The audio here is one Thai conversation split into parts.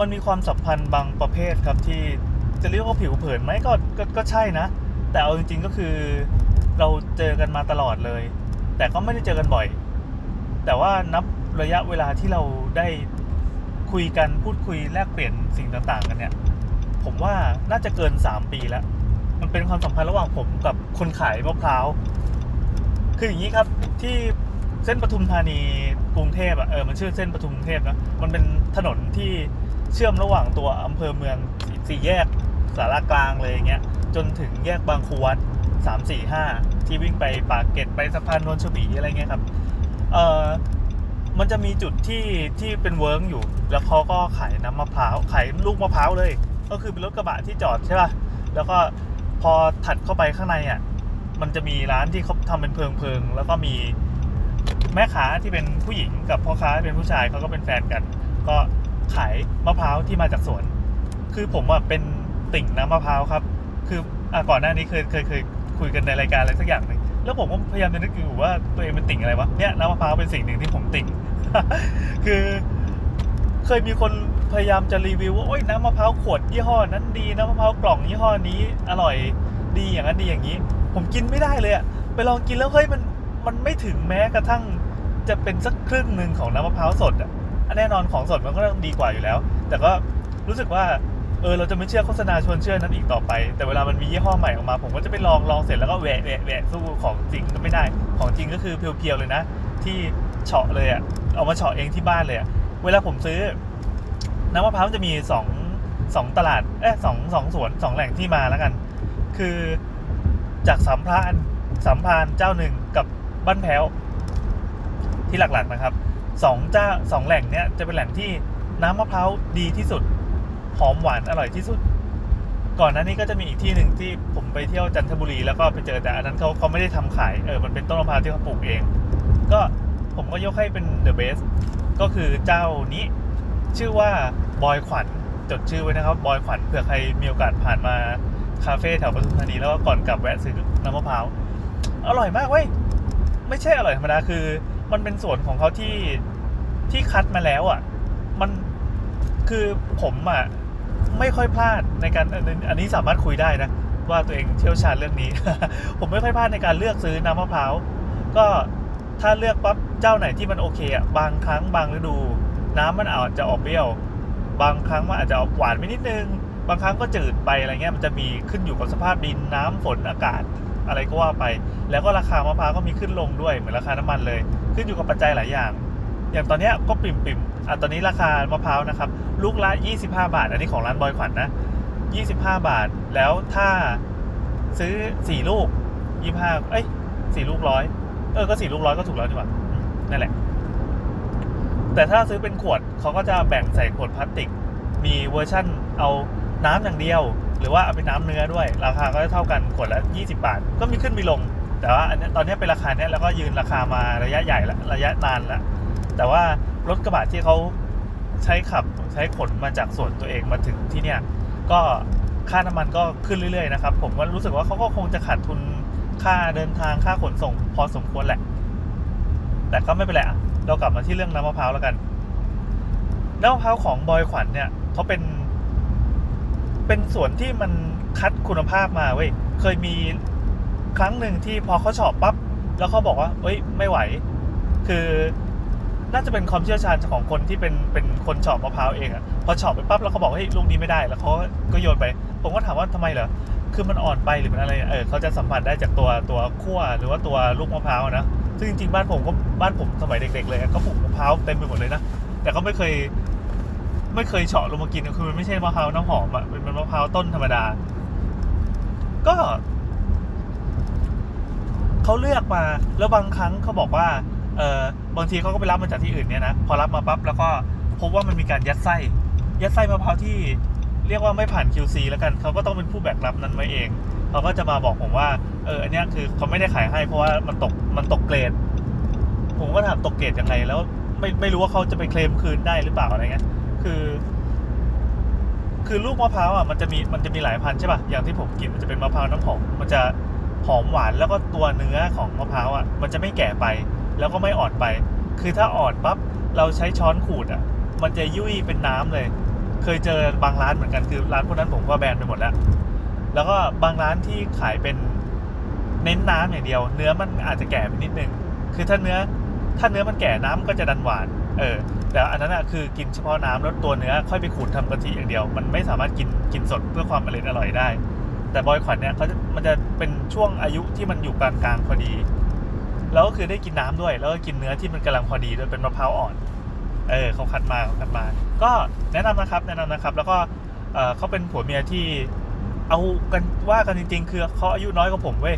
มันมีความสัมพันธ์บางประเภทครับที่จะเรียกว่าผิวเผินไหมก็ก็ก็ใช่นะ แต่เอาจริงๆก็คือเราเจอกันมาตลอดเลย แต่ก็ไม่ได้เจอกันบ่อย แต่ว่านับระยะเวลาที่เราได้คุยกันพูดคุยแลกเปลี่ยนสิ่งต่างๆ กันเนี่ย ผมว่าน่าจะเกิน 3 ปีแล้ว มันเป็นความสัมพันธ์ระหว่างผมกับคนขายมะพร้าวคืออย่างนี้ครับที่เส้นปทุมธานีกรุงเทพอะเออมันชื่อเส้นปทุมกรุงเทพนะมันเป็นถนนที่ เชื่อมระหว่างตัวอำเภอเมืองสี่แยกสารากลางเลยอย่างเงี้ยจนถึงแยกบางคูวัดสามสี่ห้าที่วิ่งไปปากเกร็ดไปสะพานนนทบุรีอะไรเงี้ยครับเออมันจะมีจุดที่ที่เป็นเวิ้งอยู่ แล้วเขาก็ขายน้ำมะพร้าวขายลูกมะพร้าวเลย ก็คือเป็นรถกระบะที่จอดใช่ป่ะแล้วก็พอถัดเข้าไปข้างในอะมันจะมีร้านที่เขาทำเป็นเพิงเพิงแล้วก็มีแม่ค้าที่เป็นผู้หญิงกับพ่อค้าที่เป็นผู้ชายเขาก็เป็นแฟนกัน ก็ะพร้าวที่มาจากสวน คือผมอะเป็นติ่งน้ำมะพร้าวครับ คืออะก่อนหน้านี้เคยเคยเคยคุยกันในรายการอะไรสักอย่างหนึ่งแล้วผมก็พยายามจะนึกอยู่ว่าตัวเองเป็นติ่งอะไรวะเนี่ยน้ำมะพร้าวเป็นสิ่งหนึ่งที่ผมติ่ง คือ เคยมีคนพยายามจะรีวิวว่าโอ้ยน้ำมะพร้าวขวดยี่ห้อนั้นดีน้ำมะพร้าวกล่องยี่ห้อนี้ อร่อยดีอย่างนั้นดีอย่างนี้ ผมกินไม่ได้เลยอะไปลองกินแล้วเฮ้ยมันมันไม่ถึงแม้กระทั่งจะเป็นสักครึ่งหนึ่งของน้ำมะพร้าวสดอะ แน่นอนของสดมันก็ต้องดีกว่าอยู่แล้ว แต่ก็รู้สึกว่าเออเราจะไม่เชื่อโฆษณาชวนเชื่อนั้นอีกต่อไป แต่เวลามันมียี่ห้อใหม่ออกมา ผมก็จะไปลองลองเสร็จแล้วก็แหวะแหวะแหวะสู้ของจริงก็ไม่ได้ ของจริงก็คือเพียวๆเลยนะ ที่เฉาะเลยอะเอามาเฉาะเองที่บ้านเลยอะเวลาผมซื้อน้ำมะพร้าวจะมีสองสองตลาดเอ๊ะสองสองสวนสองแหล่งที่มาแล้วกัน คือจากสามพรานสามพานเจ้าหนึ่งกับบ้านแพ้วที่หลักๆนะครับ สองเจ้าสองแหล่งเนี้ยจะเป็นแหล่งที่น้ำมะพร้าวดีที่สุดหอมหวานอร่อยที่สุด ก่อนหน้านี้ก็จะมีอีกที่หนึ่งที่ผมไปเที่ยวจันทบุรีแล้วก็ไปเจอแต่อันนั้นเขาเขาไม่ได้ทำขายเออมันเป็นต้นมะพร้าวที่เขาปลูกเอง ก็ผมก็ยกให้เป็นเดอะเบสก็คือเจ้านี้ชื่อว่าบอยขวัญจดชื่อไว้นะครับบอยขวัญเผื่อใครมีโอกาสผ่านมาคาเฟ่แถวปทุมธานีแล้วก็ก่อนกลับแวะซื้อน้ำมะพร้าวอร่อยมากเว้ยไม่ใช่อร่อยธรรมดาคือ มันเป็นส่วนของเขาที่ที่คัดมาแล้วอะ มันคือผมอะไม่ค่อยพลาดในการอันนี้สามารถคุยได้นะ ว่าตัวเองเชี่ยวชาญเรื่องนี้ ผมไม่ค่อยพลาดในการเลือกซื้อน้ำมะพร้าวก็ถ้าเลือกปั๊บเจ้าไหนที่มันโอเคอะบางครั้งบางฤดู น้ำมันอาจจะออกเปรี้ยว บางครั้งมันอาจจะออกหวานไปนิดนึง บางครั้งก็จืดไปอะไรเงี้ยมันจะมีขึ้นอยู่กับสภาพดินน้ำฝนอากาศ อะไรก็ว่าไป แล้วก็ราคามะพร้าวก็มีขึ้นลงด้วยเหมือนราคาน้ำมันเลย ขึ้นอยู่กับปัจจัยหลายอย่าง อย่างตอนนี้ก็ปิ่มปิ่มอะตอนนี้ราคามะพร้าวนะครับลูกละ 25 บาท อันนี้ของร้านบอยขวัญนนะ25 บาท แล้วถ้าซื้อ 4 ลูก 25 เอ้ย4ลูกร้อยเออก็4ลูกร้อยก็ถูกแล้วดีกว่านั่นแหละ แต่ถ้าซื้อเป็นขวดเขาก็จะแบ่งใส่ขวดพลาสติก มีเวอร์ชั่นเอาน้ำอย่างเดียว หรือว่าเอาเป็นน้ำเนื้อด้วย ราคาก็จะเท่ากันขวดละ 20 บาท ก็มีขึ้นมีลง แต่ว่าอันนี้ตอนนี้เป็นราคาเนี้ยแล้วก็ยืนราคามาระยะใหญ่แล้วระยะนานแล้วแต่ว่ารถกระบะที่เขาใช้ขับใช้ขนมาจากส่วนตัวเองมาถึงที่เนี่ยก็ค่าน้ำมันก็ขึ้นเรื่อยๆนะครับ ผมก็รู้สึกว่าเขาก็คงจะขาดทุนค่าเดินทางค่าขนส่งพอสมควรแหละ แต่ก็ไม่เป็นไรอะเรากลับมาที่เรื่องน้ำมะพร้าวแล้วกันน้ำมะพร้าวของบอยขวัญเนี่ยเขาเป็น เป็นสวนที่มันคัดคุณภาพมาเว้ยเคยมีครั้งหนึ่งที่พอเขาเฉาะปั๊บแล้วเขาบอกว่าเอ้ยไม่ไหว คือน่าจะเป็นความเชี่ยวชาญของคนที่เป็นเป็นคนเฉาะมะพร้าวเองอะพอเฉาะไปปั๊บแล้วเขาบอกเฮ้ยลูกนี้ไม่ได้แล้วเขาก็โยนไป ผมก็ถามว่าทำไมเหรอคือมันอ่อนไปหรือมันอะไรเออเขาจะสัมผัสได้จากตัวตัวขั้วหรือว่าตัวลูกมะพร้าวนะซึ่งจริงๆบ้านผมก็บ้านผมสมัยเด็ก ๆ เลยก็ปลูกมะพร้าวเต็มไปหมดเลยนะแต่ก็ไม่เคย ไม่เคยเฉาะลงมากินคือมันไม่ใช่มะพร้าวน้ำหอมอะเป็นมะพร้าวต้นธรรมดา ก็เขาเลือกมา แล้วบางครั้งเขาบอกว่า เออบางทีเขาก็ไปรับมาจากที่อื่นเนี่ยนะ พอรับมาปั๊บแล้วก็พบว่ามันมีการยัดไส้ ยัดไส้มะพร้าวที่เรียกว่าไม่ผ่าน QC แล้วกัน เขาก็ต้องเป็นผู้แบกรับนั้นไว้เอง เขาก็จะมาบอกผมว่า เออ อันนี้คือเขาไม่ได้ขายให้เพราะว่ามันตก มันตกเกรด ผมก็ถามตกเกรดยังไง แล้วไม่ไม่รู้ว่าเขาจะไปเคลมคืนได้หรือเปล่าอะไรเงี้ย คือ คือลูกมะพร้าวอะมันจะมีมันจะมีหลายพันธุ์ใช่ป่ะอย่างที่ผมกินมันจะเป็นมะพร้าวน้ำหอมมันจะหอมหวานแล้วก็ตัวเนื้อของมะพร้าวอะมันจะไม่แก่ไป แล้วก็ไม่อ่อนไป คือถ้าอ่อนปั๊บเราใช้ช้อนขูดอะ มันจะยุ่ยเป็นน้ำเลย เคยเจอบางร้านเหมือนกันคือร้านพวกนั้นผมก็แบนไปหมดแล้ว แล้วก็บางร้านที่ขายเป็นเน้นน้ำอย่างเดียว เนื้อมันอาจจะแก่ไปนิดนึง คือถ้าเนื้อถ้าเนื้อมันแก่น้ำก็จะดันหวาน เออแต่อันนั้นอะคือกินเฉพาะน้ำแล้วตัวเนื้อค่อยไปขูดทำกะทิอย่างเดียว มันไม่สามารถกินกินสดเพื่อความอร่อยอร่อยได้ แต่บอยขวัญเนี่ยเขาจะมันจะเป็นช่วงอายุที่มันอยู่กลางกลางๆพอดี แล้วก็คือได้กินน้ำด้วย แล้วก็กินเนื้อที่มันกำลังพอดีด้วยเป็นมะพร้าวอ่อน เออเขาคัดมาเขาคัดมา ก็แนะนำนะครับแนะนำนะครับ แล้วก็เออเขาเป็นผัวเมียที่เอากันว่ากันจริง ๆ คือเขาอายุน้อยกว่าผมเว้ย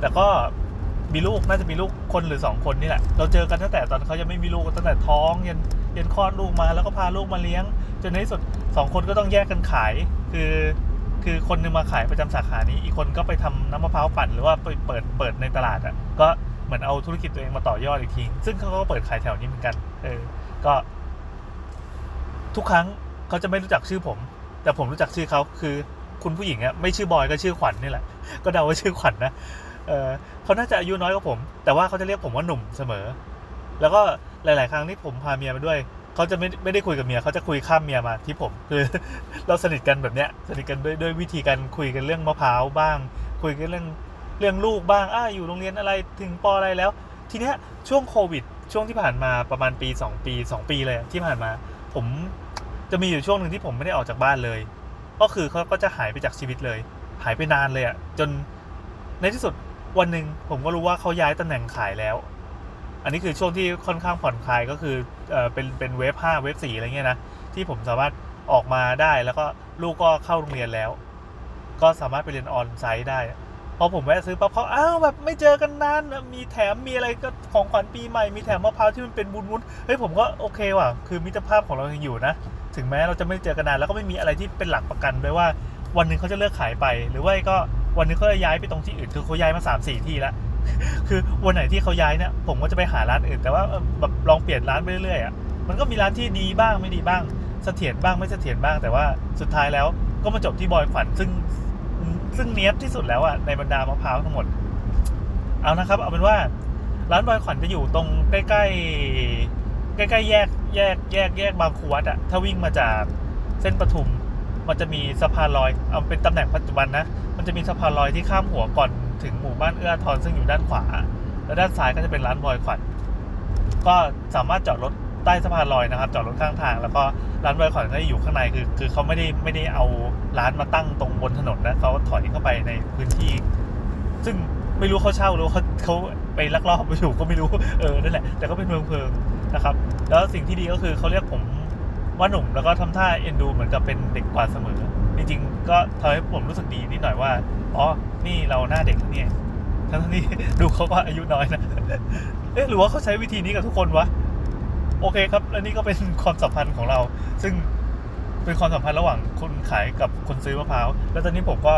แต่ก็ มีลูกน่าจะมีลูกคนหรือสองคนนี่แหละ เราเจอกันตั้งแต่ตอนเขายังไม่มีลูกตั้งแต่ท้องยันยันคลอดลูกมาแล้วก็พาลูกมาเลี้ยง จนในที่สุดสองคนก็ต้องแยกกันขาย คือคือคนนึงมาขายประจำสาขานี้ อีกคนก็ไปทำน้ำมะพร้าวปั่นหรือว่าไปเปิดเปิดในตลาดอะก็เหมือนเอาธุรกิจตัวเองมาต่อยอดอีกที ซึ่งเขาก็เปิดขายแถวนี้เหมือนกัน เออ ก็ ทุกครั้งเขาจะไม่รู้จักชื่อผม แต่ผมรู้จักชื่อเขาคือ คุณผู้หญิงอะไม่ชื่อบอยก็ชื่อขวัญนี่แหละ ก็เดาว่าชื่อขวัญนะ เออเขาน่าจะอายุน้อยกว่าผม แต่ว่าเขาจะเรียกผมว่าหนุ่มเสมอ แล้วก็หลาย ๆ ครั้งที่ผมพาเมียมาด้วยเขาจะไม่ไม่ได้คุยกับเมียเขาจะคุยข้ามเมียมาที่ผมคือ เราสนิทกันแบบเนี้ยสนิทกันด้วยด้วยวิธีการคุยกันเรื่องมะพร้าวบ้าง คุยกันเรื่องเรื่องลูกบ้างอ่าอยู่โรงเรียนอะไรถึงปออะไรแล้ว ทีเนี้ยช่วงโควิด ช่วงที่ผ่านมาประมาณปี 2 ปี 2 ปีเลยที่ผ่านมา ผมจะมีอยู่ช่วงหนึ่งที่ผมไม่ได้ออกจากบ้านเลย ก็คือเขาก็จะหายไปจากชีวิตเลย หายไปนานเลยอะ่ะจนในที่สุด วันหนึ่งผมก็รู้ว่าเขาย้ายตำแหน่งขายแล้ว อันนี้คือช่วงที่ค่อนข้างผ่อนคลายก็คือเออเป็นเป็นเวฟห้าเวฟสี่อะไรเงี้ยนะที่ผมสามารถออกมาได้แล้วก็ลูกก็เข้าโรงเรียนแล้ว ก็สามารถไปเรียนออนไซต์ได้พอผมแวะซื้อปั๊บเขาอ้าวแบบไม่เจอกันนานมีแถมมีอะไรก็ของขวัญปีใหม่มีแถมมะพร้าวที่มันเป็นวุ้นเฮ้ยผมก็โอเคว่ะคือมิตรภาพของเรายังอยู่นะ ถึงแม้เราจะไม่เจอกันนานแล้วก็ไม่มีอะไรที่เป็นหลักประกันด้วยว่า วันหนึ่งเขาจะเลิกขายไป หรือว่าก็ วันนึงเขาจะย้ายไปตรงที่อื่นคือเขาย้ายมา3ามสี่ที่แล้วคือวันไหนที่เขาย้ายเนี่ยผมก็จะไปหาร้านอื่น แต่ว่าแบบลองเปลี่ยนร้านไปเรื่อยๆอะมันก็มีร้านที่ดีบ้างไม่ดีบ้างเสถียรบ้างไม่เสถียรบ้างแต่ว่าสุดท้ายแล้วก็มาจบที่บอยขวัญซึ่งซึ่งเนี้ยบที่สุดแล้วอะในบรรดามะพร้าวทั้งหมด เอานะครับ เอาเป็นว่า ร้านบอยขวัญจะอยู่ตรงใกล้ๆใกล้ๆแยกแยกแยกแยกบางขวัดอะถ้าวิ่งมาจากเส้นปทุม มันจะมีสะพานลอยเอาเป็นตำแหน่งปัจจุบันนะ มันจะมีสะพานลอยที่ข้ามหัวก่อนถึงหมู่บ้านเอื้อทอาทรซึ่งอยู่ด้านขวา แล้วด้านซ้ายก็จะเป็นร้านบอยขวัญก็สามารถจอดรถใต้สะพานลอยนะครับจอดรถข้างทาง แล้วก็ร้านบอยขวัญก็จะอยู่ข้างในคือ คือเขาไม่ได้ไม่ได้เอาร้านมาตั้งตรงบนถนนนะเขาถอยเข้าไปในพื้นที่ ซึ่งไม่รู้เขาเช่าหรือเขาเขาไปลักลอบไปอยู่ก็ไม่รู้เออนั่นแหละแต่ก็เป็นเมืองเพลิงนะครับ แล้วสิ่งที่ดีก็คือเขาเรียกผม ว่าหนุ่มแล้วก็ทำท่าเอ็นดูเหมือนกับเป็นเด็กกว่าเสมอ จริงๆ ก็ทำให้ผมรู้สึกดีนิดหน่อยว่า อ๋อ นี่เราหน้าเด็กเนี่ยทั้งๆที่ดูเขาก็อายุน้อยนะ เอ๊ะหรือว่าเขาใช้วิธีนี้กับทุกคนวะ โอเคครับ และนี่ก็เป็นความสัมพันธ์ของเรา ซึ่งเป็นความสัมพันธ์ระหว่างคนขายกับคนซื้อมะพร้าว แล้วตอนนี้ผมก็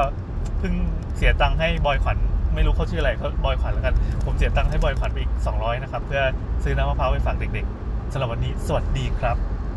เพิ่งเสียตังค์ให้บอยขวัญ ไม่รู้เขาชื่ออะไรเขาบอยขวัญแล้วกัน ผมเสียตังค์ให้บอยขวัญไปอีก200นะครับ เพื่อซื้อน้ำมะพร้าวไปฝากเด็กๆสำหรับวันนี้ สวัสดีครับ